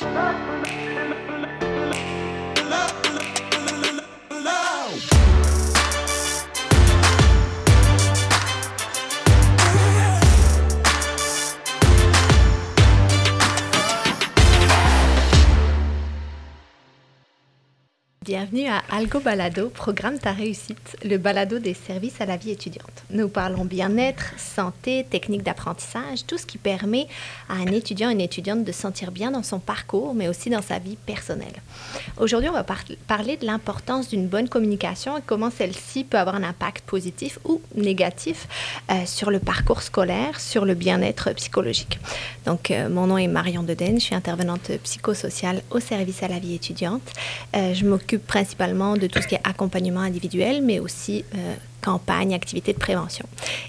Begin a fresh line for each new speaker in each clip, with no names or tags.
Thank you. Bienvenue à Algo Balado, programme ta réussite, le balado des services à la vie étudiante. Nous parlons bien-être, santé, techniques d'apprentissage, tout ce qui permet à un étudiant, une étudiante de se sentir bien dans son parcours, mais aussi dans sa vie personnelle. Aujourd'hui, on va par parler de l'importance d'une bonne communication et comment celle-ci peut avoir un impact positif ou négatif euh, sur le parcours scolaire, sur le bien-être psychologique. Donc, euh, mon nom est Marion Deden, je suis intervenante psychosociale au service à la vie étudiante. Euh, je m'occupe principalement de tout ce qui est accompagnement individuel, mais aussi euh, campagne, activités de prévention.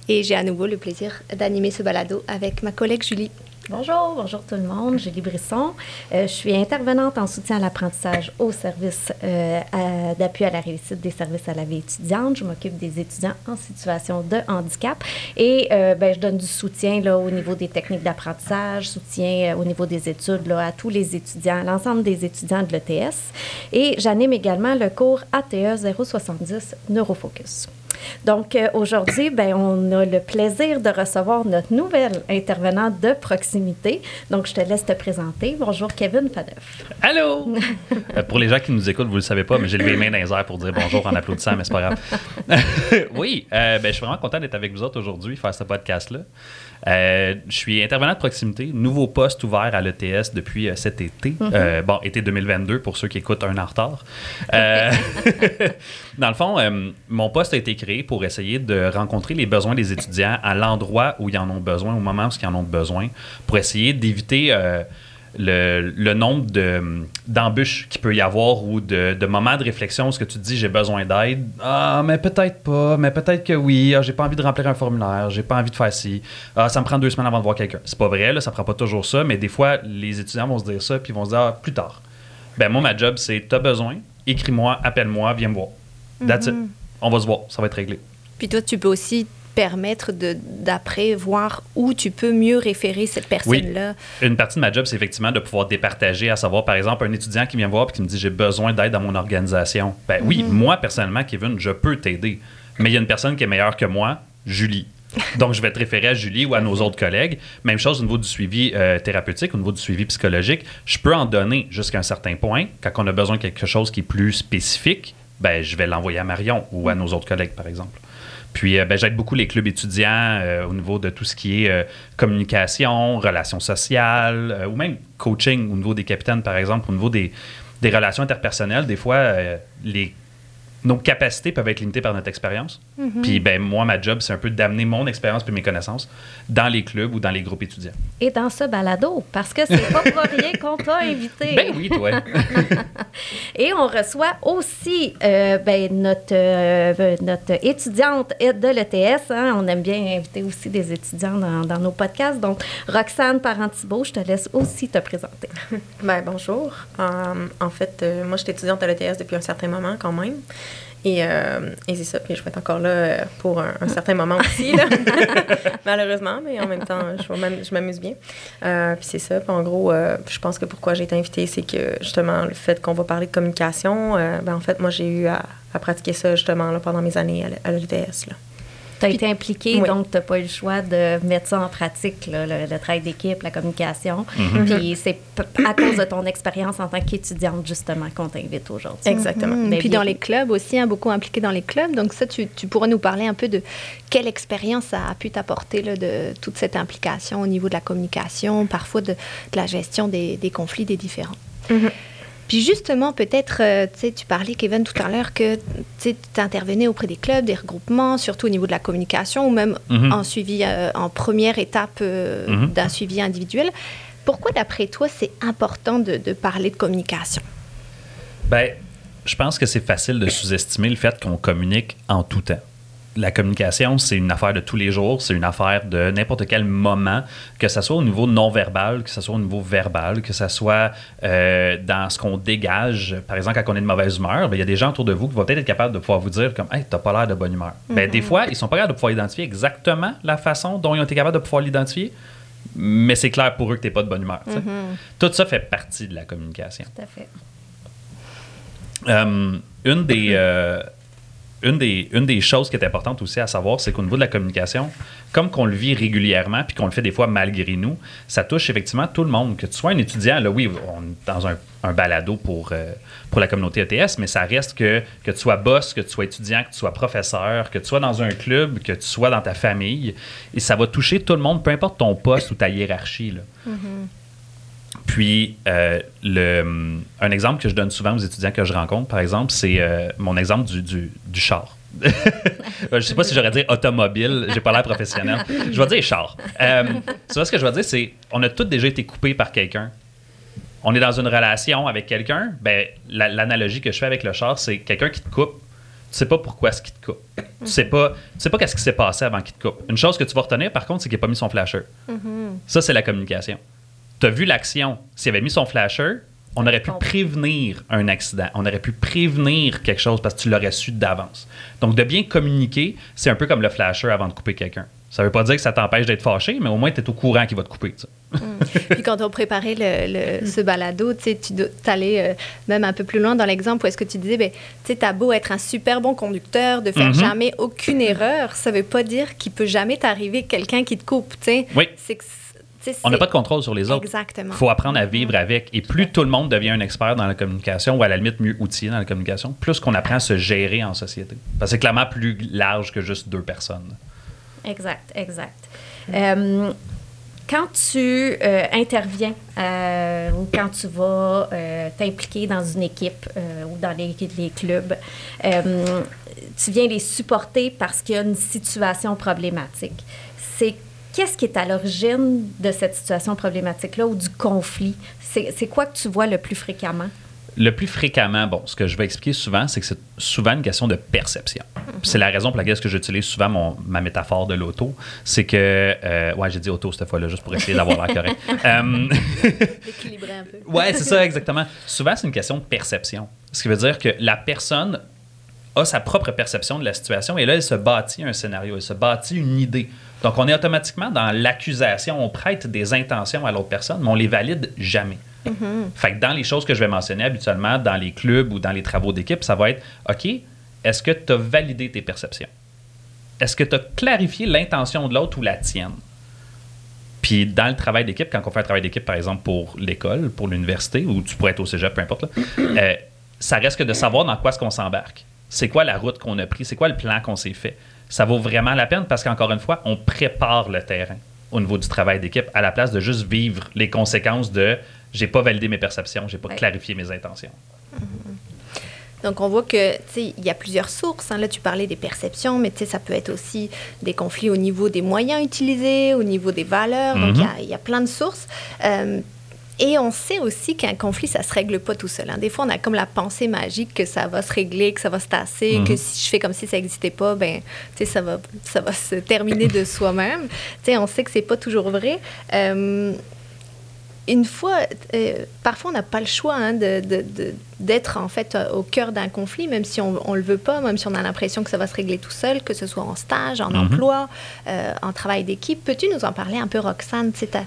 Et j'ai à nouveau le plaisir d'animer ce balado avec ma collègue Julie.
Bonjour, bonjour tout le monde. Julie Brisson. Euh, je suis intervenante en soutien à l'apprentissage au service euh, d'appui à la réussite des services à la vie étudiante. Je m'occupe des étudiants en situation de handicap et euh, ben, je donne du soutien là, au niveau des techniques d'apprentissage, soutien au niveau des études là, à tous les étudiants, l'ensemble des étudiants de l'ETS. Et j'anime également le cours ATE 070 Neurofocus. Donc, euh, aujourd'hui, ben, on a le plaisir de recevoir notre nouvelle intervenante de proximité. Donc, je te laisse te présenter. Bonjour, Kevin Fadeuf.
Allô! Euh, pour les gens qui nous écoutent, vous ne le savez pas, mais j'ai levé les mains dans les airs pour dire bonjour en applaudissant, mais c'est pas grave. oui, euh, ben, je suis vraiment content d'être avec vous autres aujourd'hui, faire ce podcast-là. Euh, je suis intervenant de proximité, nouveau poste ouvert à l'ETS depuis euh, cet été. Mhm. Euh, bon, été 2022 pour ceux qui écoutent un an en retard. dans le fond, mon poste a été créé pour essayer de rencontrer les besoins des étudiants à l'endroit où ils en ont besoin, au moment où ils en ont besoin, pour essayer d'éviter le, nombre d'embûches qu'il peut y avoir ou de, moments de réflexion où ce que tu dis j'ai besoin d'aide. Ah, mais peut-être pas, mais peut-être que oui. Ah, j'ai pas envie de remplir un formulaire, j'ai pas envie de faire ci. Ah, ça me prend deux semaines avant de voir quelqu'un. C'est pas vrai, là, ça prend pas toujours ça, mais des fois, les étudiants vont se dire ça puis vont se dire ah, plus tard. Ben, moi, ma job, c'est t'as besoin, écris-moi, appelle-moi, viens me voir. That's it. On va se voir, ça va être réglé.
Puis toi, tu peux aussi permettre d'après voir où tu peux mieux référer cette personne-là.
Oui. Une partie de ma job, c'est effectivement de pouvoir départager, à savoir, par exemple, un étudiant qui vient voir et qui me dit j'ai besoin d'aide dans mon organisation. Ben oui, mhm. moi, personnellement, Kevin, je peux t'aider. Mais il y a une personne qui est meilleure que moi, Julie. Donc, je vais te référer à Julie ou à nos autres collègues. Même chose au niveau du suivi euh, thérapeutique, au niveau du suivi psychologique. Je peux en donner jusqu'à un certain point. Quand on a besoin de quelque chose qui est plus spécifique, ben, je vais l'envoyer à Marion ou à nos autres collègues, par exemple. Puis, euh, ben, j'aide beaucoup les clubs étudiants euh, au niveau de tout ce qui est euh, communication, relations sociales, ou même coaching au niveau des capitaines, par exemple, au niveau des, des relations interpersonnelles. Des fois, les nos capacités peuvent être limitées par notre expérience. Mhm. Puis ben moi, ma job, c'est un peu d'amener mon expérience et mes connaissances dans les clubs ou dans les groupes étudiants.
Et dans ce balado, parce que c'est pas pour rien qu'on t'a invité.
Ben oui, toi.
et on reçoit aussi euh, ben, notre, euh, notre étudiante de l'ETS. Hein. On aime bien inviter aussi des étudiants dans, dans nos podcasts. Donc, Roxane Parentibo, je te laisse aussi te présenter.
ben, bonjour. Euh, en fait, moi, je suis étudiante à l'ETS depuis un certain moment quand même. Et, euh, et c'est ça. Puis je vais être encore là euh, pour un, certain moment aussi, malheureusement, mais en même temps, je, m'amuse bien. Euh, puis c'est ça. Puis en gros, je pense que pourquoi j'ai été invitée, c'est que justement, le fait qu'on va parler de communication, ben, en fait, moi, j'ai eu à, pratiquer ça justement là, pendant mes années à l'UTS
tu as été impliqué, donc tu n'as pas eu le choix de mettre ça en pratique, le, travail d'équipe, la communication. Mhm. Puis c'est à cause de ton expérience en tant qu'étudiante, justement, qu'on t'invite aujourd'hui.
Exactement.
Mhm. Puis dans les clubs aussi, hein, beaucoup impliqué dans les clubs. Donc ça, tu, tu, pourrais nous parler un peu de quelle expérience ça a pu t'apporter de toute cette implication au niveau de la communication, parfois de, la gestion des, des conflits, des différends. Mhm. Puis justement, peut-être, euh, tu parlais, Kevin, tout à l'heure, que tu intervenais auprès des clubs, des regroupements, surtout au niveau de la communication ou même mhm. en suivi, euh, en première étape euh, mhm. d'un suivi individuel. Pourquoi, d'après toi, c'est important de, de, parler de communication?
Bien, je pense que c'est facile de sous-estimer le fait qu'on communique en tout temps la communication, c'est une affaire de tous les jours, c'est une affaire de n'importe quel moment, que ce soit au niveau non-verbal, que ce soit au niveau verbal, que ce soit euh, dans ce qu'on dégage. Par exemple, quand on est de mauvaise humeur, ben, il y a des gens autour de vous qui vont peut-être être capables de pouvoir vous dire comme Hey, t'as pas l'air de bonne humeur. Ben, des mm-hmm. fois, ils sont pas capables de pouvoir identifier exactement la façon dont ils ont été capables de pouvoir l'identifier, mais c'est clair pour eux que tu n'es pas de bonne humeur.
Mhm.
Tout ça fait partie de la communication.
Tout à fait.
Euh, une, des, euh, une, des, une des choses qui est importante aussi à savoir, c'est qu'au niveau de la communication, comme qu'on le vit régulièrement, puis qu'on le fait des fois malgré nous, ça touche effectivement tout le monde. Que tu sois un étudiant, là, oui, on est dans un, un balado pour, euh, pour la communauté ETS, mais ça reste que, que tu sois boss, que tu sois étudiant, que tu sois professeur, que tu sois dans un club, que tu sois dans ta famille, et ça va toucher tout le monde, peu importe ton poste ou ta hiérarchie. Là. Puis, euh, le, hum, un exemple que je donne souvent aux étudiants que je rencontre, par exemple, c'est euh, mon exemple du, du, du char. je sais pas si j'aurais dire automobile, j'ai pas l'air professionnel. Je vais dire char. Euh, tu vois ce que je veux dire, c'est on a tous déjà été coupés par quelqu'un. On est dans une relation avec quelqu'un, ben la- l'analogie que je fais avec le char, c'est quelqu'un qui te coupe. Tu sais pas pourquoi est-ce qu'il te coupe. Tu sais pas, tu sais pas qu'est-ce qui s'est passé avant qu'il te coupe. Une chose que tu vas retenir, par contre, c'est qu'il n'a pas mis son flasher. Ça, c'est la communication. Tu as vu l'action. S'il avait mis son flasher, on aurait pu prévenir un accident. On aurait pu prévenir quelque chose parce que tu l'aurais su d'avance. Donc, de bien communiquer, c'est un peu comme le flasher avant de couper quelqu'un. Ça veut pas dire que ça t'empêche d'être fâché, mais au moins, tu es au courant qu'il va te couper. sais.
Puis quand on préparait le, le- ce balado, tu allais même un peu plus loin dans l'exemple où est-ce que tu disais, ben, tu sais, t'as beau être un super bon conducteur, de faire
Mhm.
jamais aucune erreur, ça veut pas dire qu'il peut jamais t'arriver quelqu'un qui te coupe.
Oui.
C'est que,
On n'a pas de contrôle sur les autres.
Exactement.
Il faut apprendre à vivre avec. Et plus tout le monde devient un expert dans la communication, ou à la limite mieux outillé dans la communication, plus qu'on apprend à se gérer en société. Parce que c'est clairement plus large que juste deux personnes.
Exact, exact. Euh, quand tu euh, interviens euh, ou quand tu vas t'impliquer dans une équipe ou dans les, les clubs, tu viens les supporter parce qu'il y a une situation problématique. C'est qu'est-ce qui est à l'origine de cette situation problématique-là ou du conflit? C'est quoi que tu vois le plus fréquemment?
Le plus fréquemment, bon, ce que je vais expliquer souvent, c'est que c'est souvent une question de perception. Puis C'est la raison pour laquelle est-ce que j'utilise souvent mon, ma métaphore de l'auto. C'est que, euh, ouais, j'ai dit auto cette fois-là, juste pour essayer d'avoir l'air correct. Euh,
Équilibrer un peu.
Ouais, c'est ça, exactement. Souvent, c'est une question de perception. Ce qui veut dire que la personne a sa propre perception de la situation et là, elle se bâtit un scénario, elle se bâtit une idée. Donc, on est automatiquement dans l'accusation, on prête des intentions à l'autre personne, mais on les valide jamais. Fait que dans les choses que je vais mentionner habituellement, dans les clubs ou dans les travaux d'équipe, ça va être OK, est-ce que tu as validé tes perceptions? Est-ce que tu as clarifié l'intention de l'autre ou la tienne? Puis dans le travail d'équipe, quand on fait un travail d'équipe, par exemple, pour l'école, pour l'université, ou tu pourrais être au cégep, peu importe, là, euh, ça reste que de savoir dans quoi est-ce qu'on s'embarque. C'est quoi la route qu'on a pris? C'est quoi le plan qu'on s'est fait? Ça vaut vraiment la peine parce qu'encore une fois, on prépare le terrain au niveau du travail d'équipe à la place de juste vivre les conséquences de j'ai pas validé mes perceptions, j'ai pas
Ouais.
clarifié mes intentions.
Donc, on voit que, tu sais, il y a plusieurs sources. hein. Là, tu parlais des perceptions, mais tu sais, ça peut être aussi des conflits au niveau des moyens utilisés, au niveau des valeurs. Donc, il y a- il y, a plein de sources. Euh, et on sait aussi qu'un conflit, ça se règle pas tout seul. hein. Des fois, on a comme la pensée magique que ça va se régler, que ça va se tasser,
Mhm.
que si je fais comme si ça n'existait pas, ben, ça va, ça va se terminer de soi-même. On sait que c'est pas toujours vrai. Euh, une fois, euh, parfois on n'a pas le choix hein, d'être en fait euh, au cœur d'un conflit, même si on ne le veut pas, même si on a l'impression que ça va se régler tout seul, que ce soit en stage, en
Mhm.
emploi, euh, en travail d'équipe. Peux-tu nous en parler un peu, Roxane, ta-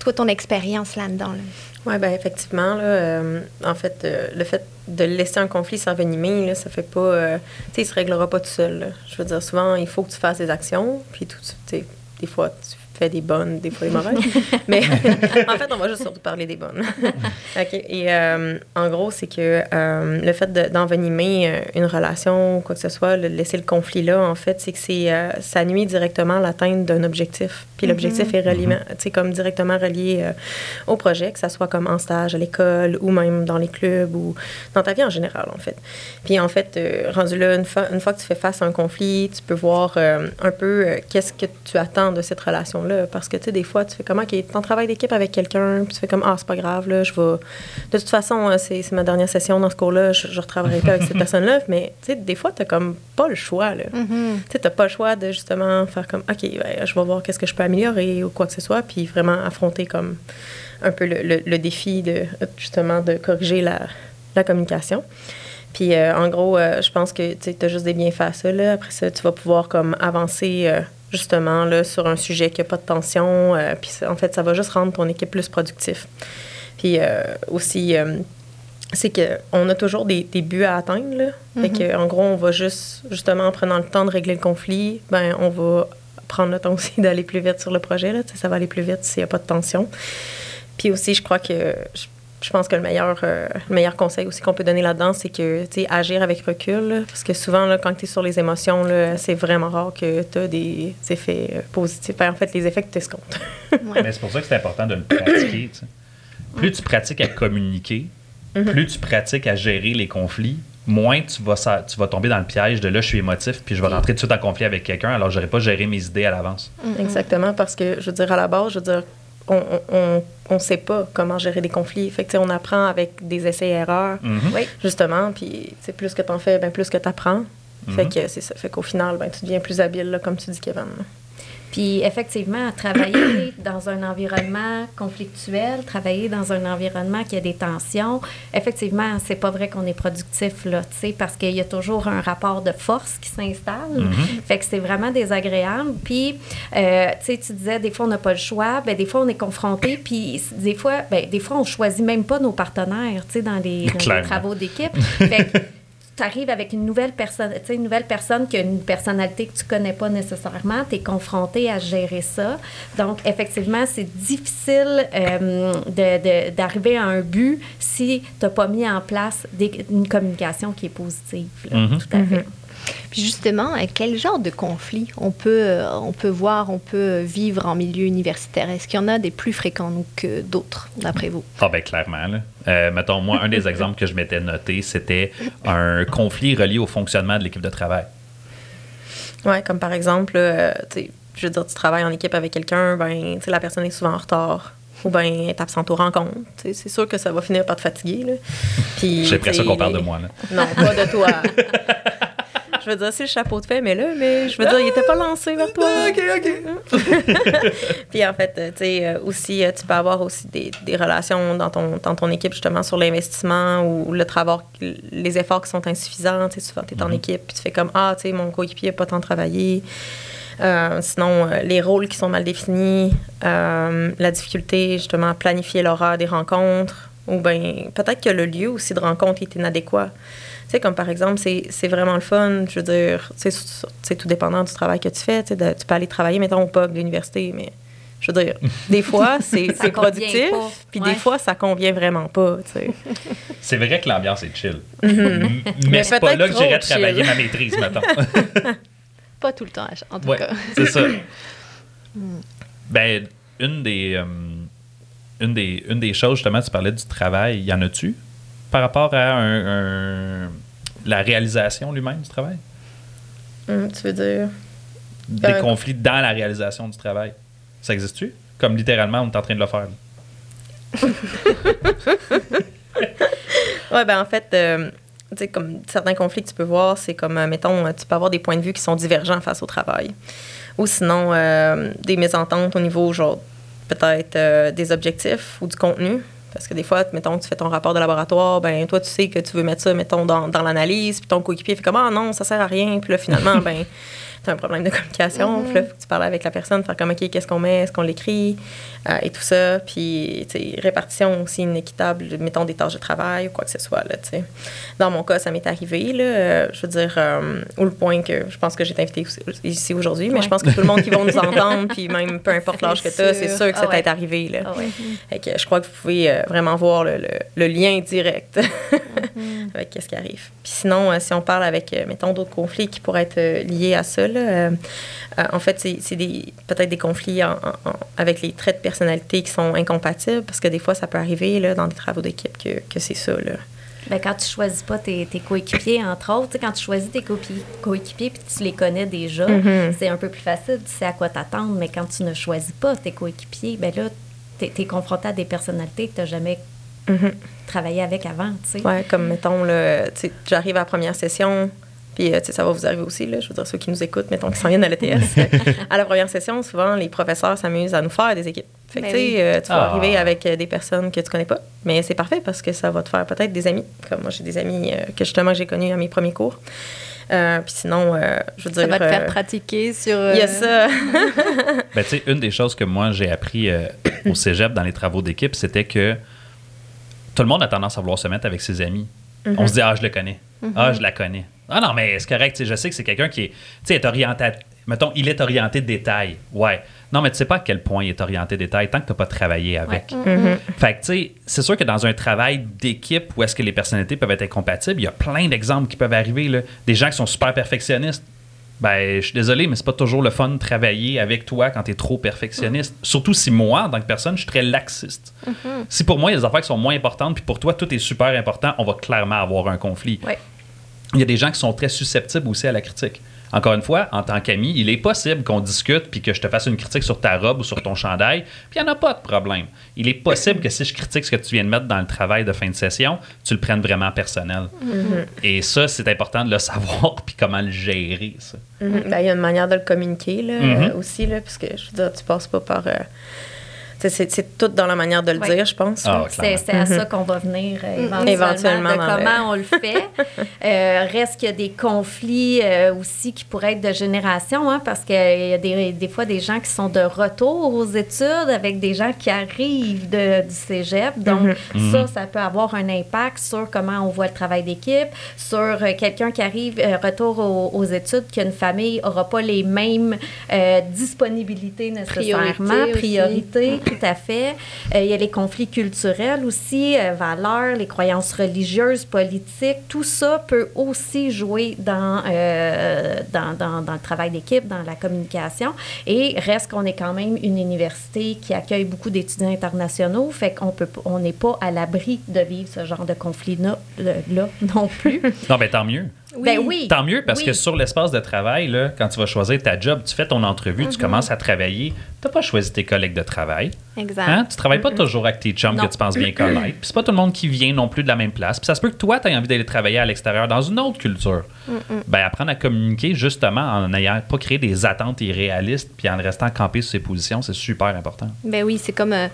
toi ton expérience là-dedans? là?
Oui, ben effectivement, là, euh, en fait, euh, le fait de laisser un conflit s'envenimer, là, ça fait pas... euh, tu sais, il se réglera pas tout seul. Je veux dire, souvent, il faut que tu fasses des actions, puis tout, des fois, tu fais des bonnes, des fois des mauvaises. Mais en fait, on va juste surtout parler des bonnes. OK. Et euh, en gros, c'est que euh, le fait de- d'envenimer euh, une relation ou quoi que ce soit, le laisser le conflit là, en fait, c'est que c'est, euh, ça nuit directement à l'atteinte d'un objectif. Puis l'objectif est relié, sais, comme directement relié euh, au projet, que ça soit comme en stage à l'école ou même dans les clubs ou dans ta vie en général, en fait. Puis en fait, euh, rendu là, une fois, une fois que tu fais face à un conflit, tu peux voir euh, un peu euh, qu'est-ce que tu attends de cette relation-là. Parce que, tu sais, des fois, tu fais comment, OK, ton travail d'équipe avec quelqu'un, puis tu fais comme, ah, c'est pas grave, là, je vais. De toute façon, euh, c'est ma dernière session dans ce cours-là, je, je retravaillerai pas avec cette personne-là. Mais, tu sais, des fois, tu comme pas le choix, là. Tu sais, t'as pas le choix de justement faire comme, OK, ouais, je vais voir qu'est-ce que je peux améliorer ou quoi que ce soit, puis vraiment affronter comme un peu le, le- le défi de, justement, de corriger la, la communication. Puis, euh, en gros, euh, je pense que tu as juste des bienfaits à ça. Là. Après ça, tu vas pouvoir comme avancer euh, justement, là, sur un sujet qui n'a pas de tension. euh, puis en fait, ça va juste rendre ton équipe plus productif. Puis euh, aussi, euh, c'est qu'on a toujours des, des buts à atteindre. Là. Fait que, en gros, on va juste, justement, en prenant le temps de régler le conflit, ben, on va prendre le temps aussi d'aller plus vite sur le projet. Là. Ça va aller plus vite s'il n'y a pas de tension. Puis aussi, je crois que je, je pense que le meilleur, euh, le meilleur conseil aussi qu'on peut donner là-dedans, c'est que, tu sais, agir avec recul. là. parce que souvent, là, quand tu es sur les émotions, là, c'est vraiment rare que tu as des effets euh, positifs. Ben, en fait, les effets que tu escomptes.
Mais c'est pour ça que c'est important de le pratiquer. tu sais. Plus tu pratiques à communiquer, plus tu pratiques à gérer les conflits, moins tu vas, tu vas tomber dans le piège de là, je suis émotif, puis je vais rentrer tout de suite en conflit avec quelqu'un, alors je n'aurais pas géré mes idées à l'avance.
Exactement, parce que, je veux dire, à la base, je veux dire, on on, on, on sait pas comment gérer des conflits. Fait que, tu sais, on apprend avec des essais-erreurs,
Mhm.
Oui.
justement, puis, plus que tu en fais, ben, plus que tu apprends. Fait que c'est ça. Fait qu'au final, ben, tu deviens plus habile, là, comme tu dis, Kevin.
Puis effectivement, travailler dans un environnement conflictuel, travailler dans un environnement qui a des tensions, effectivement, c'est pas vrai qu'on est productif là, tu sais, parce qu'il y a toujours un rapport de force qui s'installe. Fait que c'est vraiment désagréable. Puis, euh, tu sais, tu disais des fois on n'a pas le choix, ben des fois on est confronté, puis des fois, ben des fois on choisit même pas nos partenaires, tu sais, dans les, dans les
Clairement.
travaux d'équipe. Fait que tu arrives avec une nouvelle personne, tu sais, une nouvelle personne qui a une personnalité que tu connais pas nécessairement, tu es confronté à gérer ça. Donc, effectivement, c'est difficile euh, de- de- d'arriver à un but si tu n'as pas mis en place des- une communication qui est positive. là.
Mhm.
Tout à fait.
Puis justement, euh, quel genre de conflit on peut, euh, on peut voir, on peut vivre en milieu universitaire? Est-ce qu'il y en a des plus fréquents nous, que d'autres, d'après vous?
Ah ben clairement. Là. Euh, mettons, moi, un des exemples que je m'étais noté, c'était un conflit relié au fonctionnement de l'équipe de travail.
Ouais, comme par exemple, euh, je veux dire, tu travailles en équipe avec quelqu'un, ben, la personne est souvent en retard. Ou ben, elle est absente aux rencontres. C'est sûr que ça va finir par te fatiguer. Là. Puis,
J'ai l'impression qu'on parle de moi. Là.
Non, pas de toi. je veux dire, c'est le chapeau de fait, mais là, mais je veux dire, il était pas lancé vers toi. OK, OK. Puis en fait, tu sais, euh, aussi, euh, tu peux avoir aussi des, des relations dans ton, dans ton équipe, justement, sur l'investissement ou le travail, les efforts qui sont insuffisants. Tu sais, souvent, tu es en équipe, puis tu fais comme, ah, tu sais, mon coéquipier n'a pas tant travaillé. Euh, sinon, euh, les rôles qui sont mal définis, euh, la difficulté justement à planifier l'horaire des rencontres, ou bien peut-être que le lieu aussi de rencontre est inadéquat. Tu sais, comme par exemple, c'est c'est vraiment le fun, je veux dire, c'est tout dépendant du travail que tu fais. Tu sais, de- tu peux aller travailler, mettons, au POG de l'université, mais je veux dire, des fois, c'est productif, puis
Ouais.
des fois, ça convient vraiment pas, tu sais.
C'est vrai que l'ambiance est chill. M- Mais,
Mais
c'est pas là que j'irais travailler ma maîtrise, mettons.
Pas tout le temps, en tout
Ouais,
cas.
c'est ça. Ben, une des, euh, une, des, une des choses, justement, tu parlais du travail, y en a-tu? Par rapport à un, un- la réalisation lui-même du travail?
Hum, tu veux dire?
Des
Euh,
conflits dans la réalisation du travail. Ça existe-tu? Comme littéralement, on est en train de le faire.
Ouais, ben en fait, euh, tu sais, comme certains conflits que tu peux voir, c'est comme, euh, mettons, tu peux avoir des points de vue qui sont divergents face au travail. Ou sinon, des mésententes au niveau, genre, peut-être des objectifs ou du contenu. Parce que des fois, mettons, tu fais ton rapport de laboratoire, ben toi, tu sais que tu veux mettre ça, mettons, dans, dans l'analyse, puis ton coéquipier fait comme, ah non, ça sert à rien. Puis là, finalement, ben, as un problème de communication. Puis là, faut que tu parles avec la personne, faire comme, OK, qu'est-ce qu'on met, est-ce qu'on l'écrit, euh, et tout ça. Puis, répartition aussi inéquitable, mettons, des tâches de travail ou quoi que ce soit, là, tu sais. Dans mon cas, ça m'est arrivé, là, euh, je veux dire, euh, au le point que je pense que j'ai été invitée aussi- ici aujourd'hui, mais
Ouais.
je pense que tout le monde qui va nous entendre, puis même peu importe l'âge que tu as,
C'est
c'est
sûr.
que ça
Ah ouais.
t'est arrivé, là.
Ah ouais.
Fait que je crois que vous pouvez euh, vraiment voir le, le- le lien direct avec ce qui arrive. Puis sinon, euh, si on parle avec, euh, mettons, d'autres conflits qui pourraient être euh, liés à ça, là, euh, euh, en fait, c'est des peut-être des conflits en- en- en- avec les traits de personnalité qui sont incompatibles, parce que des fois, ça peut arriver là, dans des travaux d'équipe que, que c'est ça. Là.
Ben, quand tu choisis pas tes, tes coéquipiers, entre autres, quand tu choisis tes coéquipiers puis tu les connais déjà,
Mhm.
c'est un peu plus facile, tu sais à quoi t'attendre. Mais quand tu ne choisis pas tes coéquipiers, ben là, tu es, confronté à des personnalités que tu n'as jamais
Mhm.
travaillé avec avant, tu sais.
Ouais, comme mettons, j'arrive à la première session, puis euh, tu sais, ça va vous arriver aussi, là, je veux dire, ceux qui nous écoutent, mettons, qui s'en viennent à l'ETS. euh, à la première session, souvent, les professeurs s'amusent à nous faire des équipes. Fait que,
Ben oui.
euh, tu vas
Ah.
arriver avec des personnes que tu connais pas, mais c'est parfait parce que ça va te faire peut-être des amis. Comme moi, j'ai des amis euh, que justement j'ai connus à mes premiers cours. Euh, puis sinon, euh, je veux dire.
Ça va te faire
euh,
pratiquer sur.
Il y a ça.
Ben, tu sais, une des choses que moi j'ai appris euh, au cégep dans les travaux d'équipe, c'était que tout le monde a tendance à vouloir se mettre avec ses amis. On se dit, ah, je le connais. Ah, je la connais. Ah non, mais c'est correct. Je sais que c'est quelqu'un qui est, tu sais, est orienté. à- Mettons, il est orienté de détail. Ouais. Non, mais tu sais pas à quel point il est orienté de détail tant que tu n'as pas travaillé avec.
Mhm.
Fait que, tu sais, c'est sûr que dans un travail d'équipe où est-ce que les personnalités peuvent être incompatibles, il y a plein d'exemples qui peuvent arriver. Là. Des gens qui sont super perfectionnistes. Ben, je suis désolé, mais c'est pas toujours le fun de travailler avec toi quand tu es trop perfectionniste. Surtout si moi, en tant que personne, je suis très laxiste. Si pour moi, il y a des affaires qui sont moins importantes, puis pour toi, tout est super important, on va clairement avoir un conflit.
Ouais.
Il y a des gens qui sont très susceptibles aussi à la critique. Encore une fois, en tant qu'ami, il est possible qu'on discute puis que je te fasse une critique sur ta robe ou sur ton chandail, puis il n'y en a pas de problème. Il est possible que si je critique ce que tu viens de mettre dans le travail de fin de session, tu le prennes vraiment personnel. Et ça, c'est important de le savoir puis comment le gérer, ça.
Mhm. Ben, il y a une manière de le communiquer là,
Mhm.
euh, aussi, là, puisque je veux dire, tu passes pas par. euh, c'est c'est tout dans la manière de le
Ouais.
dire, je pense.
Ah.
C'est c'est à ça qu'on va venir euh, éventuellement,
Éventuellement
de
le-
comment on le fait. Euh, reste qu'il y a des conflits euh, aussi qui pourraient être de génération, hein, parce qu'il y a des, des fois des gens qui sont de retour aux études avec des gens qui arrivent de, du cégep. Donc, ça, ça peut avoir un impact sur comment on voit le travail d'équipe, sur euh, quelqu'un qui arrive, euh, retour aux, aux études, qui a une famille, n'aura pas les mêmes euh, disponibilités nécessairement,
Priorités aussi.
Tout à fait. Euh, il y a les conflits culturels aussi, euh, valeurs, les croyances religieuses, politiques. Tout ça peut aussi jouer dans, euh, dans, dans, dans le travail d'équipe, dans la communication. Et reste qu'on est quand même une université qui accueille beaucoup d'étudiants internationaux, fait qu'on peut, on n'est pas à l'abri de vivre ce genre de conflit-là là, non plus.
Non, ben tant mieux.
Ben oui.
Tant mieux parce
Oui.
que sur l'espace de travail, là, quand tu vas choisir ta job, tu fais ton entrevue,
Mm-hmm.
tu commences à travailler, tu n'as pas choisi tes collègues de travail.
Exact.
Hein? Tu travailles pas toujours avec tes chums
Non.
que tu penses bien connaître. Puis c'est pas tout le monde qui vient non plus de la même place. Puis ça se peut que toi, tu aies envie d'aller travailler à l'extérieur dans une autre culture. Ben, apprendre à communiquer justement en n'ayant pas créé des attentes irréalistes puis en restant campé sur ses positions, c'est super important.
Ben oui, c'est comme. euh,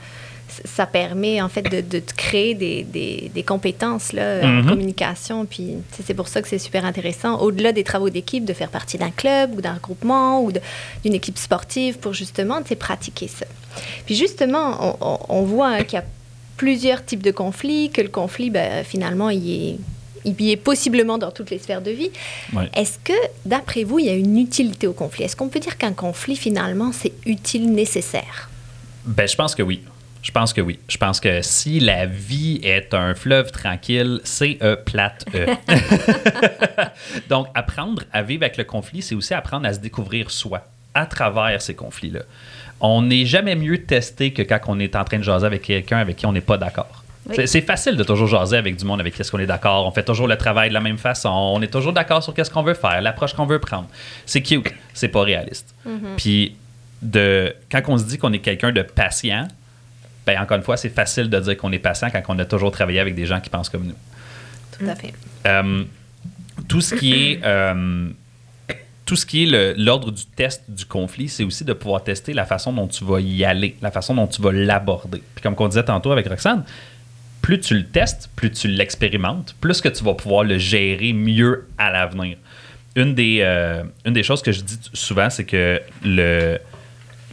ça permet en fait de, de créer des, des, des compétences là,
Mhm.
en communication. Puis c'est pour ça que c'est super intéressant, au-delà des travaux d'équipe, de faire partie d'un club ou d'un regroupement ou d'une équipe sportive pour justement pratiquer ça. Puis justement, on, on- on voit hein, qu'il y a plusieurs types de conflits, que le conflit, ben, finalement, il est, il est possiblement dans toutes les sphères de vie.
Ouais.
Est-ce que, d'après vous, il y a une utilité au conflit? Est-ce qu'on peut dire qu'un conflit, finalement, c'est utile, nécessaire?
Ben, je pense que oui. Je pense que oui. Je pense que si la vie est un fleuve tranquille, c'est E plate E. Donc, apprendre à vivre avec le conflit, c'est aussi apprendre à se découvrir soi à travers ces conflits-là. On n'est jamais mieux testé que quand on est en train de jaser avec quelqu'un avec qui on n'est pas d'accord.
Oui.
C'est- facile de toujours jaser avec du monde avec qui est-ce qu'on est d'accord. On fait toujours le travail de la même façon. On est toujours d'accord sur qu'est-ce qu'on veut faire, l'approche qu'on veut prendre. C'est cute, c'est pas réaliste. Puis de quand on se dit qu'on est quelqu'un de patient, ben encore une fois, c'est facile de dire qu'on est patient quand on a toujours travaillé avec des gens qui pensent comme nous.
Tout à fait.
Euh, tout ce qui est euh, tout ce qui est l'ordre du test du conflit, c'est aussi de pouvoir tester la façon dont tu vas y aller, la façon dont tu vas l'aborder. Puis comme on disait tantôt avec Roxane, plus tu le testes, plus tu l'expérimentes, plus que tu vas pouvoir le gérer mieux à l'avenir. Une des, euh, une des choses que je dis souvent, c'est que le,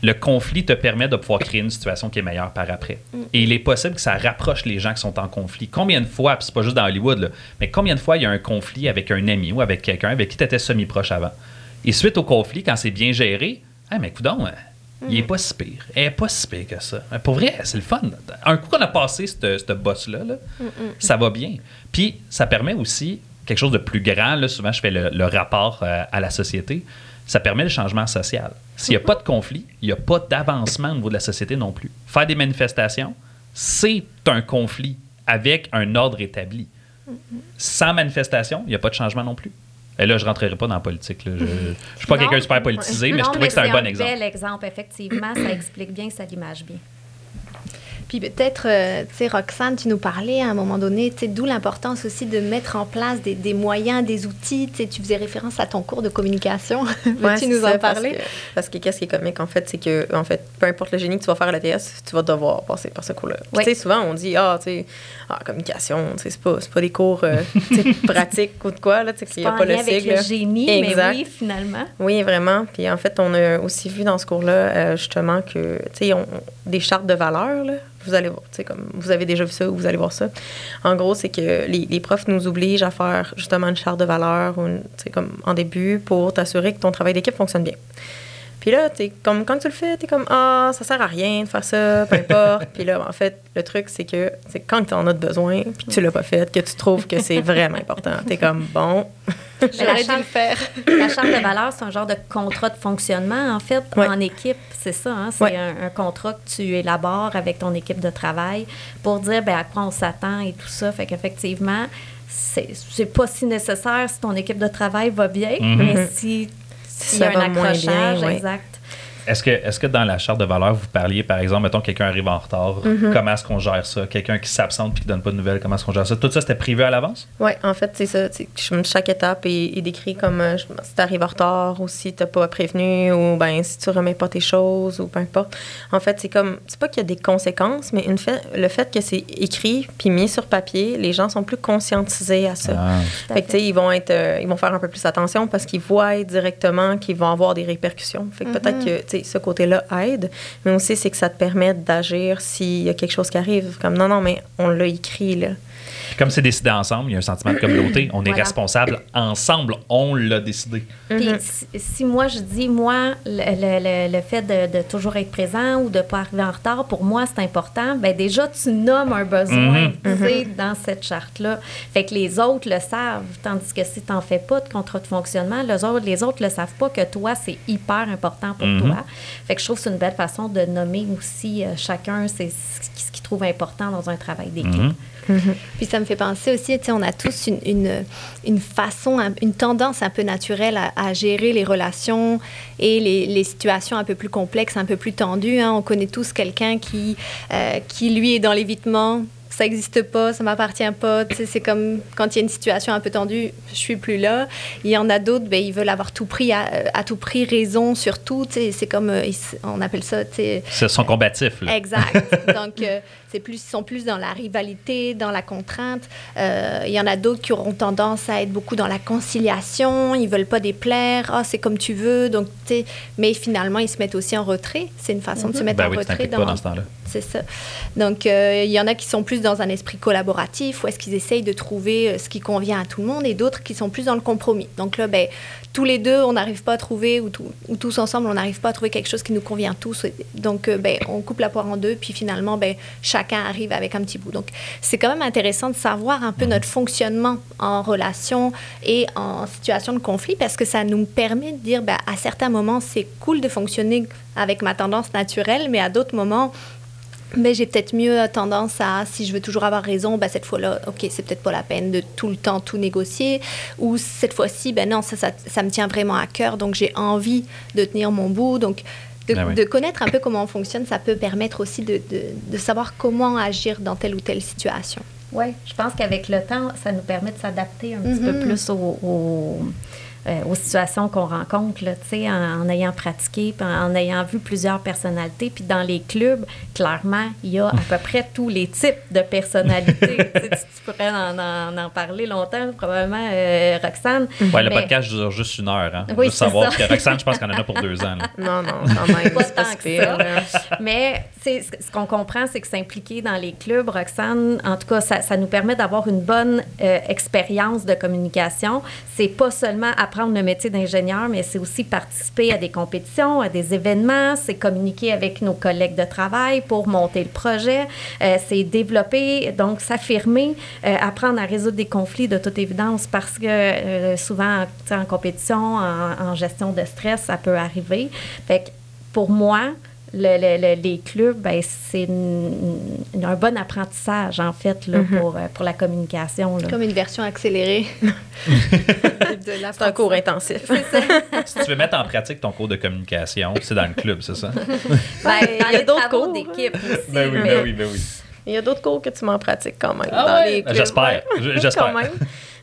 le conflit te permet de pouvoir créer une situation qui est meilleure par après. Et il est possible que ça rapproche les gens qui sont en conflit. Combien de fois, puis c'est pas juste dans Hollywood, là, mais combien de fois il y a un conflit avec un ami ou avec quelqu'un avec qui tu étais semi-proche avant? Et suite au conflit, quand c'est bien géré, ah, mais coudonc, il est pas si pire. Elle est pas si pire que ça. Pour vrai, c'est le fun. Un coup qu'on a passé ce boss-là, là, ça va bien. Puis ça permet aussi quelque chose de plus grand. Là, souvent, je fais le, le rapport euh, à la société. Ça permet le changement social. S'il n'y a pas de conflit, il n'y a pas d'avancement au niveau de la société non plus. Faire des manifestations, c'est un conflit avec un ordre établi. Sans manifestation, il n'y a pas de changement non plus. Et là, je ne rentrerai pas dans la politique. là. Je ne suis pas quelqu'un de super politisé, mais
Non,
je trouvais que c'était un bon exemple.
C'est un bel exemple, effectivement. Ça explique bien, ça l'image bien.
Puis peut-être, euh, tu sais, Roxane, tu nous parlais à un moment donné, tu sais, d'où l'importance aussi de mettre en place des, des moyens, des outils. Tu sais, tu faisais référence à ton cours de communication.
Ouais,
Veux-tu nous en parler?
Parce que, qu'est-ce qui est comique, en fait, c'est que, en fait, peu importe le génie que tu vas faire à l'ATS, tu vas devoir passer par ce cours-là. Tu sais, souvent, on dit, ah, tu sais, ah, communication, tu sais, c'est pas, pas des cours euh, tu pratiques ou de quoi, là, tu sais, qu'il n'y a pas le
avec le génie,
Exact.
mais oui, finalement.
Oui, vraiment. Puis en fait, on a aussi vu dans ce cours-là, euh, justement, que, tu sais, des chartes de valeurs, là. Vous allez voir, comme vous avez déjà vu ça ou vous allez voir ça. En gros, c'est que les, les profs nous obligent à faire justement une charte de valeurs, ou une- comme en début, pour t'assurer que ton travail d'équipe fonctionne bien. Puis là, t'es comme, quand tu le fais, t'es comme, ah, ça sert à rien de faire ça, peu importe. puis là, en fait, le truc, c'est que c'est quand tu en as besoin, puis que tu l'as pas fait, que tu trouves que c'est vraiment important. T'es comme, bon,
J'aurais dû le faire.
La charte de valeur, c'est un genre de contrat de fonctionnement, en fait,
Ouais.
en équipe. C'est ça, hein? c'est
Ouais.
un, un contrat que tu élabores avec ton équipe de travail pour dire ben, à quoi on s'attend et tout ça. Fait qu'effectivement, c'est c'est pas si nécessaire si ton équipe de travail va bien,
Mhm.
mais si
ça
un
va moins
accrochage,
bien, ouais.
exact.
Est-ce que, est que dans la charte de valeurs, vous parliez, par exemple, mettons, quelqu'un arrive en retard,
Mm-hmm.
comment est-ce qu'on gère ça? Quelqu'un qui s'absente puis qui donne pas de nouvelles, comment est-ce qu'on gère ça? Tout ça, c'était prévu à l'avance?
Oui, en fait, c'est ça. Chaque étape est, est décrite comme euh, je- si tu arrives en retard ou si tu n'as pas prévenu ou ben, si tu remets pas tes choses ou peu importe. En fait, c'est comme. C'est pas qu'il y a des conséquences, mais une fait, le fait que c'est écrit puis mis sur papier, les gens sont plus conscientisés à ça.
Ah.
Fait que, tu sais, ils vont être, euh, ils vont faire un peu plus attention parce qu'ils voient directement qu'ils vont avoir des répercussions. Fait que peut-être que, tu sais, ce côté-là aide, mais aussi c'est que ça te permet d'agir s'il y a quelque chose qui arrive. Comme non, non, mais on l'a écrit là.
Comme c'est décidé ensemble, il y a un sentiment de communauté. On est
Voilà.
responsable ensemble. On l'a décidé.
Puis
Mhm.
si, si moi je dis, moi, le, le- le- le fait de, de toujours être présent ou de ne pas arriver en retard, pour moi, c'est important, ben déjà, tu nommes un besoin
Mhm.
sais, dans cette charte-là. Fait que les autres le savent. Tandis que si tu n'en fais pas de contrat de fonctionnement, les autres, les autres le savent pas que toi, c'est hyper important pour
Mhm.
toi. Fait que je trouve que c'est une belle façon de nommer aussi euh, chacun c'est ce trouve important dans un travail d'équipe.
Mhm.
Puis ça me fait penser aussi, tu sais, on a tous une, une, une façon, un- une tendance un peu naturelle à, à gérer les relations et les, les situations un peu plus complexes, un peu plus tendues. hein. On connaît tous quelqu'un qui, euh, qui, lui, est dans l'évitement. Ça n'existe pas, ça m'appartient pas. Tu sais, c'est comme quand il y a une situation un peu tendue, je suis plus là. Il y en a d'autres, ben, ils veulent avoir tout pris à, à tout prix raison sur tout. Tu sais, c'est comme, euh, ils- on appelle ça, tu sais,
C'est son combatif. Là.
Exact. Donc, euh, c'est plus, ils sont plus dans la rivalité, dans la contrainte. Euh, Il y en a d'autres qui auront tendance à être beaucoup dans la conciliation. Ils veulent pas déplaire. Ah, c'est comme tu veux. Donc, mais finalement, ils se mettent aussi en retrait. C'est une façon de se mettre
Ben
en
oui,
retrait.
dans ce temps-là.
C'est ça. Donc, euh, il y en a qui sont plus dans un esprit collaboratif, où est-ce qu'ils essayent de trouver euh, ce qui convient à tout le monde, et d'autres qui sont plus dans le compromis. Donc là, ben, tous les deux, on n'arrive pas à trouver, ou, tout- ou tous ensemble, on n'arrive pas à trouver quelque chose qui nous convient tous. Donc, euh, ben, on coupe la poire en deux, puis finalement, ben, chacun arrive avec un petit bout. Donc, c'est quand même intéressant de savoir un peu notre fonctionnement en relation et en situation de conflit, parce que ça nous permet de dire, ben, à certains moments, c'est cool de fonctionner avec ma tendance naturelle, mais à d'autres moments, mais j'ai peut-être mieux tendance à, si je veux toujours avoir raison, ben cette fois-là, OK, c'est peut-être pas la peine de tout le temps tout négocier. Ou cette fois-ci, ben non, ça, ça, ça me tient vraiment à cœur, donc j'ai envie de tenir mon bout. Donc, de,
Ah oui.
de connaître un peu comment on fonctionne, ça peut permettre aussi de, de, de savoir comment agir dans telle ou telle situation.
Oui, je pense qu'avec le temps, ça nous permet de s'adapter un petit peu
Mhm.
plus au- au- euh, aux situations qu'on rencontre, là, tu sais, en, en ayant pratiqué, puis en, en ayant vu plusieurs personnalités. Puis dans les clubs, clairement, il y a à peu près tous les types de personnalités. tu, pourrais en, en- en parler longtemps, probablement, euh, Roxane.
Ouais, le
Mais-
podcast dure juste une heure. Hein?
Oui,
juste savoir
ça.
parce que Roxane, je pense qu'on en a pour deux ans. là.
Non, non, quand même.
Pas tant que ça. Mais c'est- ce ce qu'on comprend, c'est que s'impliquer dans les clubs, Roxane, en tout cas, ça, ça nous permet d'avoir une bonne euh, expérience de communication. C'est pas seulement apprendre le métier d'ingénieur, mais c'est aussi participer à des compétitions, à des événements, c'est communiquer avec nos collègues de travail pour monter le projet, euh, c'est développer, donc s'affirmer, euh, apprendre à résoudre des conflits de toute évidence parce que euh, souvent, en compétition, en, en gestion de stress, ça peut arriver. Fait que pour moi, le- le- le- les clubs, ben, c'est une- une- un bon apprentissage, en fait, là, pour, pour la communication. là.
Comme une version accélérée
C'est un cours intensif.
si tu veux mettre en pratique ton cours de communication, c'est dans le club, c'est ça?
Ben,
il y a
dans les
d'autres cours.
d'équipe aussi.
Ben oui,
mais-
ben oui, ben oui.
Il y a d'autres cours que tu m'en pratiques quand même.
Ah
dans
ouais?
les clubs,
J'espère, j'espère.
Quand même.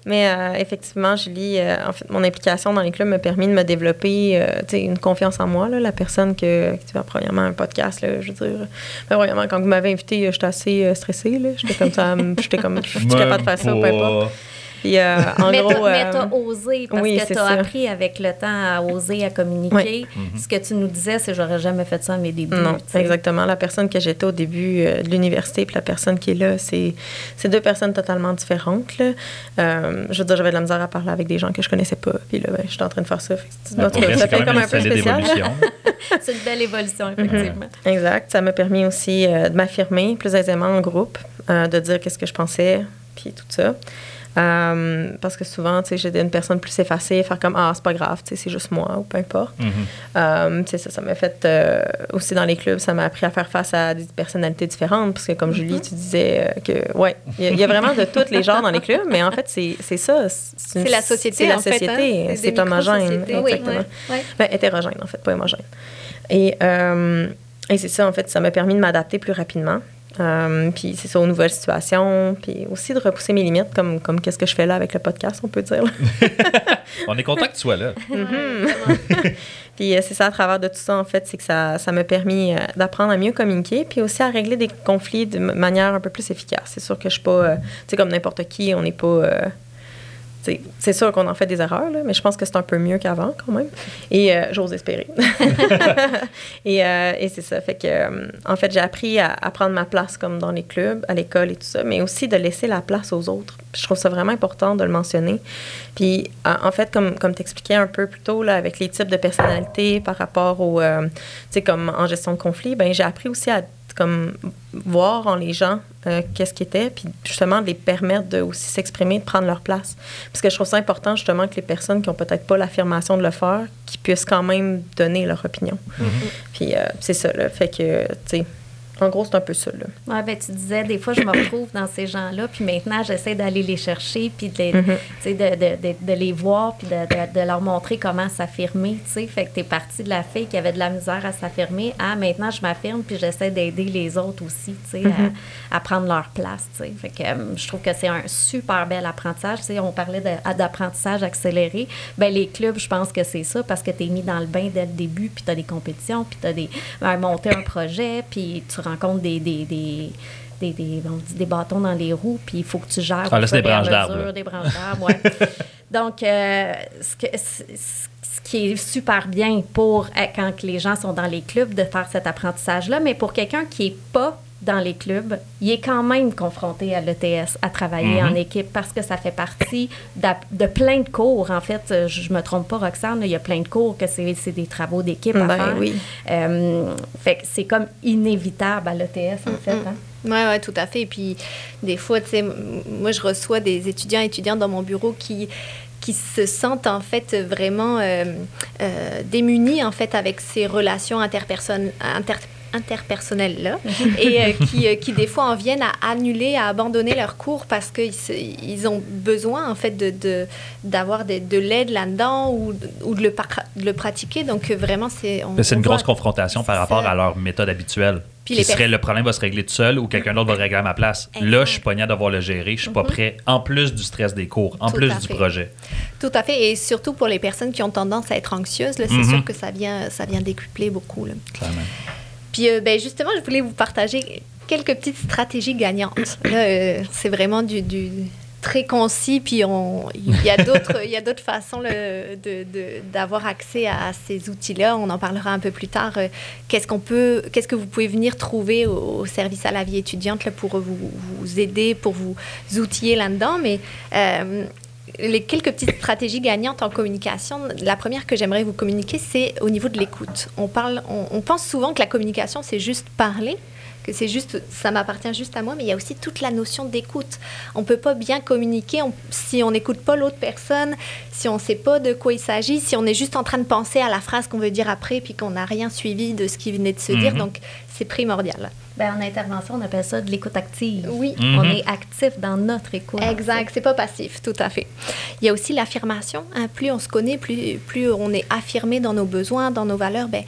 Mais euh, effectivement, Julie, euh, en fait, mon implication dans les clubs m'a permis de me développer euh, tu sais, une confiance en moi. Là, la personne que, tu vois, premièrement, un podcast, là, je veux dire. Ben, premièrement, quand vous m'avez invité, j'étais assez euh, stressée. là. J'étais comme ça, j'étais comme, je suis capable de faire ça ou peu importe. Puis, euh, en
mais
gros.
t'as, mais
euh,
t'as osé parce
oui,
que t'as
ça.
appris avec le temps à oser, à communiquer.
Oui.
Ce que tu nous disais, c'est j'aurais jamais fait ça à mes débuts.
Non, exactement. La personne que j'étais au début euh, de l'université puis la personne qui est là, c'est c'est deux personnes totalement différentes. Là. Euh, je veux dire, j'avais de la misère à parler avec des gens que je connaissais pas. Puis là, ben, j'étais en train de faire ça. Fait que, ça fait comme
une
un peu spécial.
C'est une belle évolution, effectivement.
Exact. Ça m'a permis aussi euh, de m'affirmer plus aisément en groupe, euh, de dire qu'est-ce que je pensais, puis tout ça. Euh, parce que souvent, tu sais, j'étais une personne plus effacée, faire comme Ah, c'est pas grave, tu sais, c'est juste moi, ou peu importe.
Mhm.
Euh, tu sais, ça, ça m'a fait euh, aussi dans les clubs, ça m'a appris à faire face à des personnalités différentes. Parce que, comme Julie, tu disais euh, que, ouais, il y, a- il y a vraiment de tous les genres dans les clubs, mais en fait, c'est c'est ça.
C'est la société,
C'est la
en fait, hein.
société.
C'est
homogène. Exactement.
oui, oui.
Ben, hétérogène, en fait, pas homogène. Et, euh, et c'est ça, en fait, ça m'a permis de m'adapter plus rapidement. Euh, puis c'est ça, aux nouvelles situations, puis aussi de repousser mes limites, comme, comme qu'est-ce que je fais là avec le podcast, on peut dire.
On est content que tu sois là.
Puis euh, c'est ça, à travers de tout ça, en fait, c'est que ça ça m'a permis euh, d'apprendre à mieux communiquer, puis aussi à régler des conflits de manière un peu plus efficace. C'est sûr que je suis pas, euh, tu sais, comme n'importe qui, on n'est pas... euh, c'est sûr qu'on en fait des erreurs, là, mais je pense que c'est un peu mieux qu'avant quand même. Et euh, j'ose espérer. et euh, et c'est ça. Fait que, euh, en fait, j'ai appris à, à prendre ma place comme dans les clubs, à l'école et tout ça, mais aussi de laisser la place aux autres. Je trouve ça vraiment important de le mentionner. Puis, en fait, comme, comme tu expliquais un peu plus tôt, là, avec les types de personnalités par rapport au, tu sais, comme en gestion de conflit, ben j'ai appris aussi à comme voir en les gens euh, qu'est-ce qu'ils étaient, puis justement de les permettre de aussi s'exprimer, de prendre leur place. Parce que je trouve ça important justement que les personnes qui ont peut-être pas l'affirmation de le faire, qui puissent quand même donner leur opinion. Puis euh, c'est ça, là. Fait que, tu sais, en gros, c'est un peu ça, là.
Ouais, ben, tu disais, des fois, je me retrouve dans ces gens-là, puis maintenant, j'essaie d'aller les chercher, puis de, les-
Mhm.
tu sais, de, de, de, de les voir, puis de, leur montrer comment s'affirmer, tu sais. Fait que t'es partie de la fille qui avait de la misère à s'affirmer à maintenant, je m'affirme, puis j'essaie d'aider les autres aussi, tu sais,
Mhm.
à, à prendre leur place, tu sais. Fait que euh, je trouve que c'est un super bel apprentissage. Tu on parlait d'apprentissage accéléré. Ben les clubs, je pense que c'est ça, parce que t'es mis dans le bain dès le début, puis t'as des compétitions, puis t'as des, ben, monter un projet, puis tu rencontres des, des, des des, des, on dit des bâtons dans les roues, puis il faut que tu gères.
Ah, là, c'est des branches d'arbres.
Des branches d'arbres, ouais. Donc, euh, ce, que- ce- ce qui est super bien pour euh, quand les gens sont dans les clubs de faire cet apprentissage-là, mais pour quelqu'un qui n'est pas dans les clubs, il est quand même confronté à l'ETS, à travailler
Mhm.
en équipe parce que ça fait partie de, plein de cours. En fait, euh, je, je me trompe pas, Roxane, là, il y a plein de cours que c'est des travaux d'équipe à
Ben
faire.
oui.
Euh, fait que c'est comme inévitable à l'ETS, en fait. hein.
Oui, ouais, tout à fait. Et puis, des fois, tu sais, moi, je reçois des étudiants et étudiantes dans mon bureau qui qui se sentent en fait vraiment euh, euh, démunis en fait avec ces relations interpersonnelles interpersonnelles là et euh, qui, euh, qui des fois en viennent à annuler à abandonner leurs cours parce qu'ils ils ont besoin en fait de de- d'avoir de, de l'aide là-dedans ou, ou de, le de le pratiquer donc euh, vraiment c'est
C'est une grosse confrontation par rapport
ça.
à leur méthode habituelle.
Puis
qui serait le problème va se régler tout seul ou quelqu'un d'autre va le régler à ma place. Là, je suis pogné à devoir le gérer. Je suis pas
Mhm.
prêt. En plus du stress des cours, en
Tout
plus du
fait.
projet.
Tout à fait, et surtout pour les personnes qui ont tendance à être anxieuses, c'est
Mhm.
sûr que ça vient, ça vient décupler beaucoup. là.
Clairement.
Puis, euh, ben, justement, je voulais vous partager quelques petites stratégies gagnantes. Euh, c'est vraiment du, très concis, puis il y a d'autres, façons d'avoir accès à ces outils-là. On en parlera un peu plus tard. Euh, Qu'est-ce qu'on peut, qu'est-ce que vous pouvez venir trouver au, service à la vie étudiante pour vous, vous aider, pour vous outiller là-dedans, mais les quelques petites stratégies gagnantes en communication. La première que j'aimerais vous communiquer, c'est au niveau de l'écoute. On parle, on, on pense souvent que la communication, c'est juste parler, que c'est juste, ça m'appartient juste à moi, mais il y a aussi toute la notion d'écoute. On peut pas bien communiquer si on n'écoute pas l'autre personne, si on sait pas de quoi il s'agit, si on est juste en train de penser à la phrase qu'on veut dire après, puis qu'on n'a rien suivi de ce qui venait de se dire.
Mhm.
Donc, c'est primordial.
Ben, en intervention, on appelle ça de l'écoute active.
Oui.
Mhm.
On est actif dans notre écoute.
Exact, c'est pas passif, tout à fait. Il y a aussi l'affirmation. hein. Plus on se connaît, plus, plus on est affirmé dans nos besoins, dans nos valeurs, ben,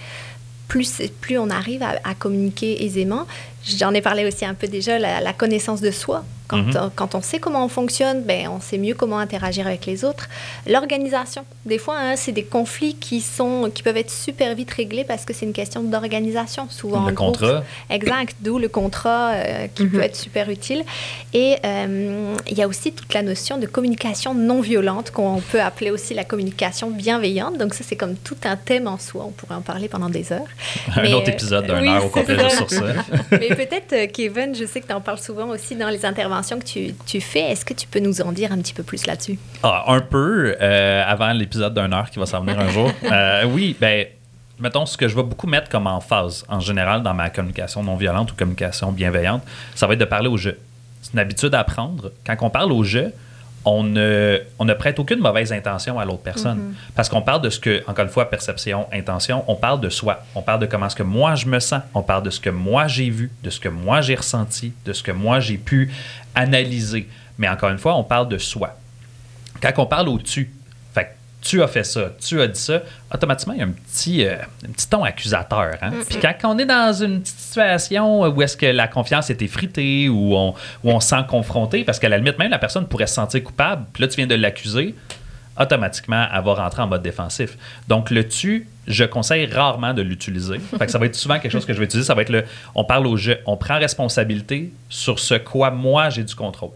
plus, plus on arrive à, à communiquer aisément. J'en ai parlé aussi un peu déjà, la, la connaissance de soi. Quand,
Mhm.
on, quand on sait comment on fonctionne, ben, on sait mieux comment interagir avec les autres. L'organisation. Des fois, hein, c'est des conflits qui, sont, qui peuvent être super vite réglés parce que c'est une question d'organisation. Souvent,
Le
en groupe.
contrat.
Exact, d'où le contrat euh, qui
Mhm.
peut être super utile. Et euh, il y a aussi toute la notion de communication non violente qu'on peut appeler aussi la communication bienveillante. Donc ça, c'est comme tout un thème en soi. On pourrait en parler pendant des heures.
Un
Mais,
autre
euh,
épisode d'un
oui,
heure au complet sur ça.
Mais peut-être, euh, Kevin, je sais que tu en parles souvent aussi dans les interventions que tu, tu fais. Est-ce que tu peux nous en dire un petit peu plus là-dessus?
Ah, un peu euh, avant l'épisode d'un heure qui va s'en venir un jour. Euh, oui, ben, mettons, ce que je vais beaucoup mettre comme emphase en général dans ma communication non violente ou communication bienveillante, ça va être de parler au jeu. C'est une habitude à apprendre. Quand on parle au jeu, on ne, on ne prête aucune mauvaise intention à l'autre personne. Parce qu'on parle de ce que, encore une fois, perception, intention, on parle de soi. On parle de comment est-ce que moi je me sens. On parle de ce que moi j'ai vu, de ce que moi j'ai ressenti, de ce que moi j'ai pu analyser. Mais encore une fois, on parle de soi quand on parle au tu, fait tu as fait ça, tu as dit ça, automatiquement, il y a un petit, euh, un petit ton accusateur. hein. Puis quand on est dans une petite situation où est-ce que la confiance est effritée, où on, où on sent confronté, parce qu'à la limite, même la personne pourrait se sentir coupable, puis là, tu viens de l'accuser, automatiquement, elle va rentrer en mode défensif. Donc, le tu, je conseille rarement de l'utiliser. Ça va être souvent quelque chose que je vais utiliser. Ça va être le on parle au jeu, on prend responsabilité sur ce quoi moi j'ai du contrôle.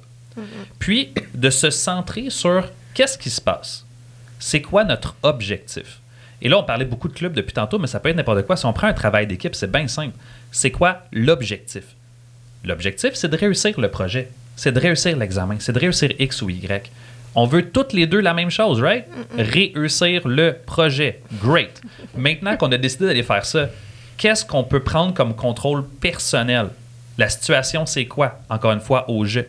Puis, de se centrer sur qu'est-ce qui se passe? C'est quoi notre objectif? Et là, on parlait beaucoup de clubs depuis tantôt, mais ça peut être n'importe quoi. Si on prend un travail d'équipe, c'est bien simple. C'est quoi l'objectif? L'objectif, c'est de réussir le projet. C'est de réussir l'examen. C'est de réussir X ou Y. On veut toutes les deux la même chose, right? Réussir le projet. Great. Maintenant qu'on a décidé d'aller faire ça, qu'est-ce qu'on peut prendre comme contrôle personnel? La situation, c'est quoi? Encore une fois, au jeu.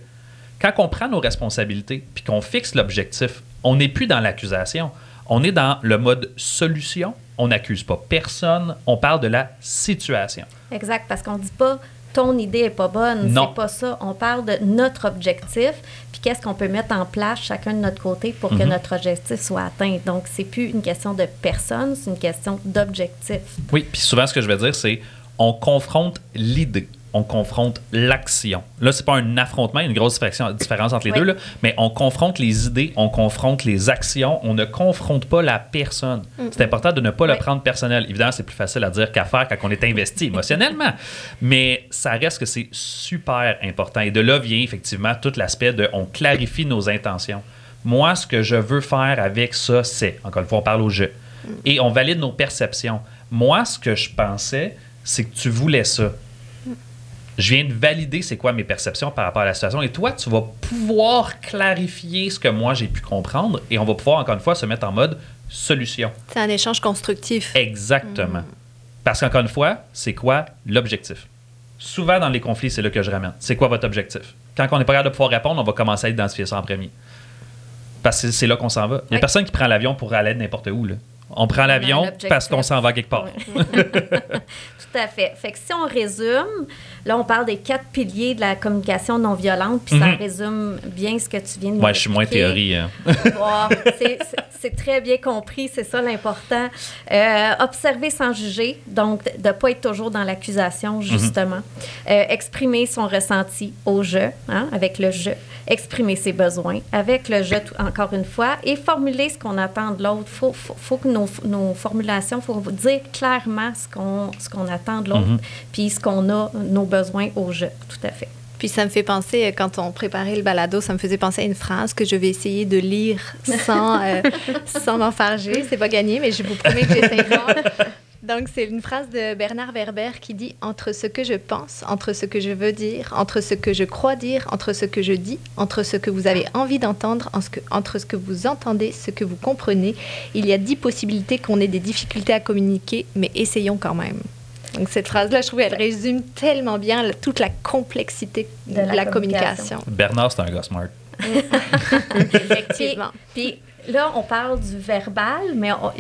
Quand on prend nos responsabilités puis qu'on fixe l'objectif, on n'est plus dans l'accusation. On est dans le mode solution. On n'accuse pas personne. On parle de la situation.
Exact, parce qu'on dit pas ton idée est pas bonne,
Non.
c'est pas ça. On parle de notre objectif, puis qu'est-ce qu'on peut mettre en place chacun de notre côté pour que
Mhm.
notre objectif soit atteint. Donc, c'est plus une question de personne, c'est une question d'objectif.
Oui, puis souvent, ce que je vais dire, c'est on confronte l'idée, on confronte l'action. Là, c'est pas un affrontement, il y a une grosse différence entre les
Oui.
deux, là, mais on confronte les idées, on confronte les actions, on ne confronte pas la personne. C'est important de ne pas le
Oui.
prendre personnel. Évidemment, c'est plus facile à dire qu'à faire quand on est investi émotionnellement, mais ça reste que c'est super important. Et de là vient effectivement tout l'aspect de on clarifie nos intentions. Moi, ce que je veux faire avec ça, c'est, encore une fois, on parle au jeu. Et on valide nos perceptions. Moi, ce que je pensais, c'est que tu voulais ça. Je viens de valider c'est quoi mes perceptions par rapport à la situation. Et toi, tu vas pouvoir clarifier ce que moi j'ai pu comprendre et on va pouvoir, encore une fois, se mettre en mode solution.
C'est un échange constructif.
Exactement. Parce qu'encore une fois, c'est quoi l'objectif? Souvent dans les conflits, c'est là que je ramène. C'est quoi votre objectif? Quand on n'est pas capable de pouvoir répondre, on va commencer à identifier ça en premier. Parce que c'est là qu'on s'en va. Il n'y a
Oui.
personne qui prend l'avion pour aller n'importe où. Là. On prend l'avion parce qu'on s'en va quelque part.
Oui. Tout à fait. Fait que si on résume, là, on parle des quatre piliers de la communication non violente, puis ça
Mhm.
résume bien ce que tu viens de nous
Moi, je suis moins théorie. hein.
Wow, c'est- très bien compris, c'est ça l'important. Euh, observer sans juger, donc de ne pas être toujours dans l'accusation, justement. Euh, exprimer son ressenti au jeu, hein, avec le jeu. Exprimer ses besoins avec le jeu, tout- encore une fois. Et formuler ce qu'on attend de l'autre. Il faut, faut, faut que nos, nos formulations, il faut dire clairement ce qu'on ce qu'on attend de l'autre,
Mhm.
puis ce qu'on a, nos besoins au jeu. Tout à fait.
Puis ça me fait penser, euh, quand on préparait le balado, ça me faisait penser à une phrase que je vais essayer de lire sans, euh, sans m'enfarger. C'est pas gagné, mais je vous promets que j'essaie fort. Donc, c'est une phrase de Bernard Werber qui dit Entre ce que je pense, entre ce que je veux dire, entre ce que je crois dire, entre ce que je dis, entre ce que vous avez envie d'entendre, en ce que- entre ce que vous entendez, ce que vous comprenez, il y a dix possibilités qu'on ait des difficultés à communiquer, mais essayons quand même. Donc, cette phrase-là, je trouve, elle résume tellement bien la- toute la complexité de,
De la
la,
communication.
communication.
Bernard, c'est un gars smart.
Effectivement.
Puis là, on parle du verbal, mais on-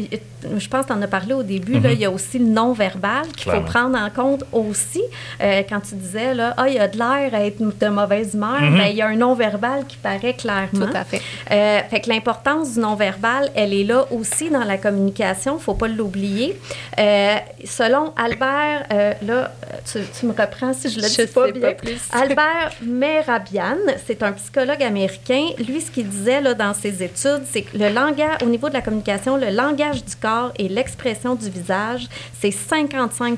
je pense que tu en as parlé au début. là, il y a aussi le non-verbal qu'il faut prendre en compte aussi. Euh, quand tu disais, là, ah, il y a de l'air à être de mauvaise humeur,
Mhm.
ben, il y a un non-verbal qui paraît clairement.
Tout à fait.
Euh, fait que l'importance du non-verbal, elle est là aussi dans la communication, il ne faut pas l'oublier. Euh, selon Albert, euh, là, tu, tu me reprends si je le
Je
dis pas
sais
bien.
pas plus.
Albert Mehrabian, c'est un psychologue américain. Lui, ce qu'il disait là, dans ses études, c'est que le langage, au niveau de la communication, le langage du corps et l'expression du visage, c'est 55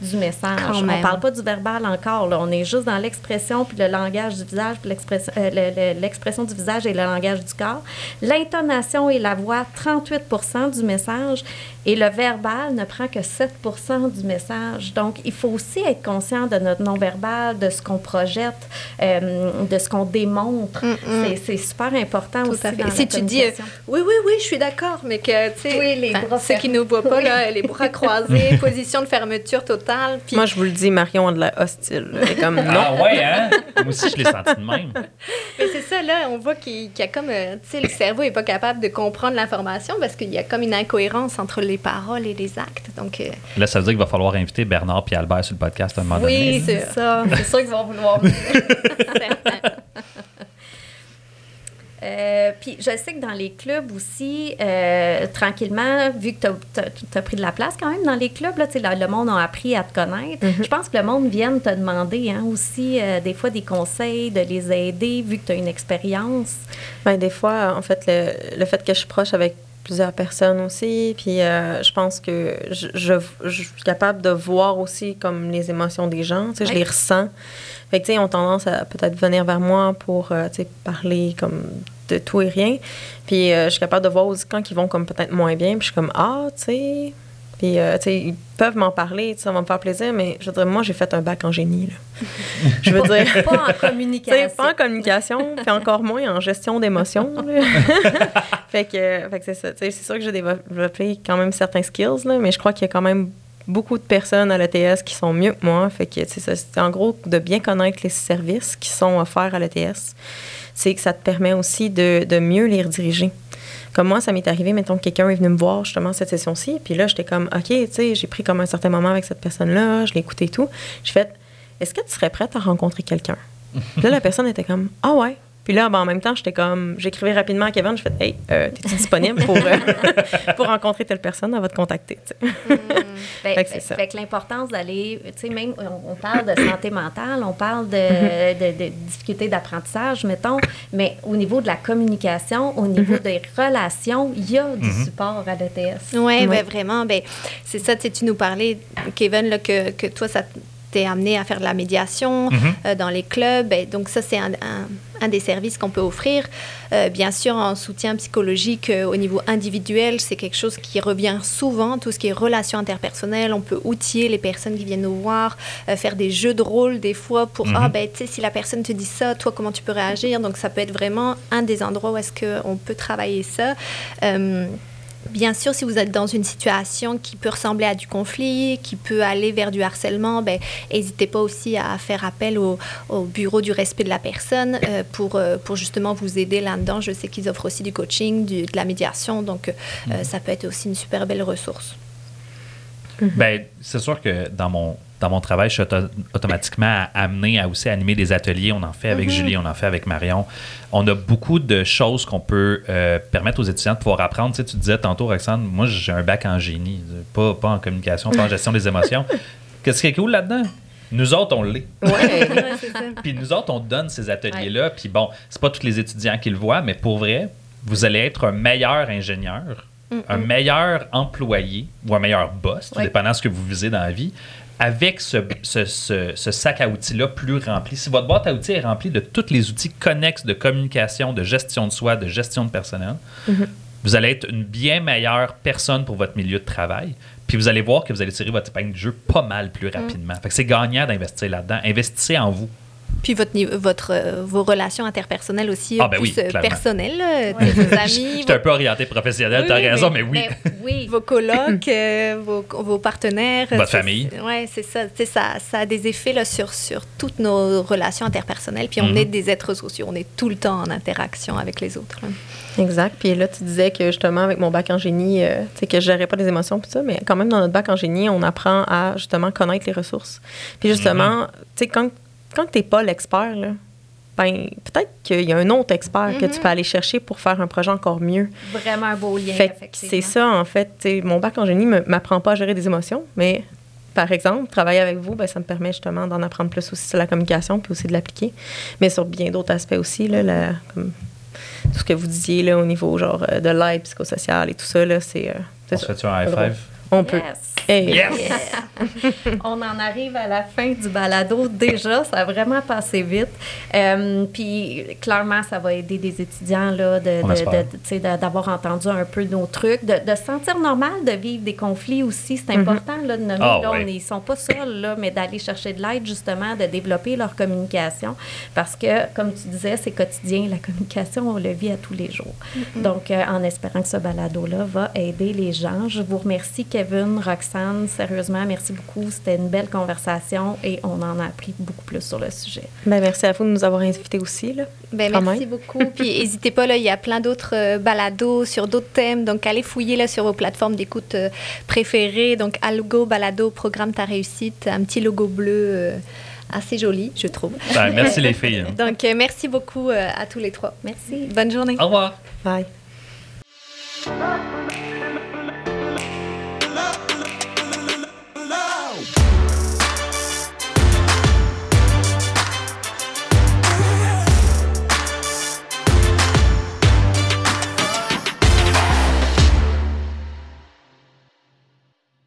du message.
Quand
On ne parle pas du verbal encore. Là. On est juste dans l'expression, puis le langage du visage, puis l'expression, euh, du visage et le langage du corps. L'intonation et la voix, 38 du message. Et le verbal ne prend que 7 du message. Donc, il faut aussi être conscient de notre non-verbal, de ce qu'on projette, euh, de ce qu'on démontre.
Mm, mm.
C'est, super important
Tout
aussi. dans la
si tu dis, euh. Oui, oui, oui, je suis d'accord, mais que, tu sais,
Oui, les
enfin,
bras
ceux qui ne voient pas, là, les bras croisés, position de fermeture totale. Puis,
Moi, je vous le dis, Marion a de la hostile. là. Elle est comme, non.
Ah ouais, hein? Moi aussi, je l'ai senti de même.
mais c'est ça, là, on voit qu'il y a comme, euh, tu sais, le cerveau n'est pas capable de comprendre l'information parce qu'il y a comme une incohérence entre les paroles et les actes. Donc, euh,
Là, ça veut dire qu'il va falloir inviter Bernard et Albert sur le podcast à un moment donné.
oui, c'est
ça. C'est sûr qu'ils vont vouloir
certain.
Euh, puis je sais que dans les clubs aussi, euh, tranquillement, vu que tu as, pris de la place quand même dans les clubs, là, le, monde a appris à te connaître. Je pense que le monde vient te demander hein, aussi euh, des fois des conseils, de les aider, vu que tu as une expérience.
Ben, des fois, en fait, le, le fait que je suis proche avec plusieurs personnes aussi, puis euh, je pense que je, je, je suis capable de voir aussi comme les émotions des gens, tu sais, je les ressens. Fait que, tu sais, ils ont tendance à peut-être venir vers moi pour, euh, tu sais, parler comme de tout et rien. Puis euh, je suis capable de voir aussi quand ils vont comme peut-être moins bien, puis je suis comme, ah, tu sais... Puis, euh, tu sais, ils peuvent m'en parler, ça va me faire plaisir, mais je veux dire, moi, j'ai fait un bac en génie, là. je veux dire...
Pas en communication.
pas en communication, puis encore moins en gestion d'émotions. fait que, fait que c'est ça. C'est sûr que j'ai développé quand même certains skills, là, mais je crois qu'il y a quand même beaucoup de personnes à l'ETS qui sont mieux que moi. Fait que, c'est en gros de bien connaître les services qui sont offerts à l'ETS. C'est que ça te permet aussi de, de mieux les rediriger. Comme moi, ça m'est arrivé, mettons que quelqu'un est venu me voir justement cette session-ci, puis là, j'étais comme, OK, tu sais, j'ai pris comme un certain moment avec cette personne-là, je l'ai écouté et tout. J'ai fait, est-ce que tu serais prête à rencontrer quelqu'un? Puis là, la personne était comme, ah ouais. Puis là, ben, en même temps, j'étais comme, j'écrivais rapidement à Kevin, je fais, hey, euh, t'es-tu disponible pour, euh, pour rencontrer telle personne? Elle va te contacter. sais.
Ben,
Fait que c'est
fait-
ça.
fait que l'importance d'aller, tu sais, même, on, on parle de santé mentale, on parle de,
Mm-hmm.
de, de difficultés d'apprentissage, mettons, mais au niveau de la communication, au niveau
Mm-hmm.
des relations, il y a du support à l'ETS.
Oui,
Oui.
ben vraiment. Ben, c'est ça, tu sais, tu nous parlais, Kevin, là, que, que toi, ça t'est amené à faire de la médiation euh, dans les clubs. Ben, donc, ça, c'est un, un- un des services qu'on peut offrir. Euh, bien sûr, en soutien psychologique euh, au niveau individuel, c'est quelque chose qui revient souvent, tout ce qui est relations interpersonnelles. On peut outiller les personnes qui viennent nous voir, euh, faire des jeux de rôle des fois pour,
Mhm.
ah, ben, tu sais, si la personne te dit ça, toi, comment tu peux réagir? Donc, ça peut être vraiment un des endroits où est-ce qu'on peut travailler ça. Bien sûr, si vous êtes dans une situation qui peut ressembler à du conflit, qui peut aller vers du harcèlement, ben, n'hésitez pas aussi à faire appel au, au bureau du respect de la personne euh, pour, euh, pour justement vous aider là-dedans. Je sais qu'ils offrent aussi du coaching, du- de la médiation, donc euh, ça peut être aussi une super belle ressource.
Ben, c'est sûr que dans mon, dans mon travail, je suis auto- automatiquement amené à aussi animer des ateliers. On en fait avec Julie, on en fait avec Marion. On a beaucoup de choses qu'on peut euh, permettre aux étudiants de pouvoir apprendre. Tu, sais, tu disais tantôt, Roxane, moi, j'ai un bac en génie, pas, pas en communication, pas en gestion des émotions. Qu'est-ce qui est cool là-dedans? Nous autres, on l'est.
Ouais.
Puis nous autres, on donne ces ateliers-là. Puis bon, c'est pas tous les étudiants qui le voient, mais pour vrai, vous allez être un meilleur ingénieur, un meilleur employé ou un meilleur boss, tout dépendant de ce que vous visez dans la vie, avec ce, ce- ce- ce sac à outils-là plus rempli. Si votre boîte à outils est remplie de tous les outils connexes de communication, de gestion de soi, de gestion de personnel, vous allez être une bien meilleure personne pour votre milieu de travail. Puis vous allez voir que vous allez tirer votre épingle du jeu pas mal plus rapidement. Fait que c'est gagnant d'investir là-dedans. Investissez en vous.
Puis votre, euh, vos relations interpersonnelles aussi,
Ah,
euh,
ben
plus
oui,
euh, personnelles, là, tes vos amis,
J'étais un peu orienté professionnel,
Oui,
t'as
oui,
raison,
mais-
mais oui.
Ben oui.
vos colocs, euh, vos, vos partenaires.
Votre famille.
Oui, c'est ça. Tu sais, ça. Ça a des effets là, sur, sur toutes nos relations interpersonnelles. Puis on
Mhm.
est des êtres sociaux. On est tout le temps en interaction avec les autres. là.
Exact. Puis là, tu disais que justement, avec mon bac en génie, euh, tu sais, que je gérais pas les émotions, puis ça, mais quand même, dans notre bac en génie, on apprend à justement connaître les ressources. Puis justement, tu sais, quand, quand tu n'es pas l'expert, là, ben, peut-être qu'il y a un autre expert que tu
Mhm.
peux aller chercher pour faire un projet encore mieux.
Vraiment un beau lien,
Fait c'est ça, en fait. Mon bac en génie ne m'apprend pas à gérer des émotions, mais par exemple, travailler avec vous, ben, ça me permet justement d'en apprendre plus aussi sur la communication, puis aussi de l'appliquer. Mais sur bien d'autres aspects aussi, là, la- comme tout ce que vous disiez là, au niveau genre euh, de l'aide psychosociale et tout ça, là, c'est. euh,
On se
ça.
fait-tu un high five?
On peut.
Yes.
Hey.
Yes!
On en arrive à la fin du balado déjà. Ça a vraiment passé vite. Euh, puis clairement, ça va aider des étudiants là, de, d'avoir entendu un peu nos trucs, de, de se sentir normal de vivre des conflits aussi. C'est
Mhm.
important là, de nommer.
Ah,
là,
ouais.
on est- Ils sont pas seuls, là, mais d'aller chercher de l'aide justement, de développer leur communication. Parce que, comme tu disais, c'est quotidien. La communication, on le vit à tous les jours. Donc, euh, en espérant que ce balado-là va aider les gens. Je vous remercie, Kevin, Roxane. Sérieusement, merci beaucoup. C'était une belle conversation et on en a appris beaucoup plus sur le sujet.
Ben, merci à vous de nous avoir invités aussi. Là.
Ben,
Quand
merci
même.
beaucoup. Puis n'hésitez pas, là, il y a plein d'autres euh, balados sur d'autres thèmes. Donc, allez fouiller là, sur vos plateformes d'écoute euh, préférées. Donc, Algo Balado, Programme Ta Réussite, un petit logo bleu euh, assez joli, je trouve.
Ben, merci les filles.
Donc, euh, merci beaucoup euh, à tous les trois.
Merci.
Bonne journée.
Au revoir.
Bye.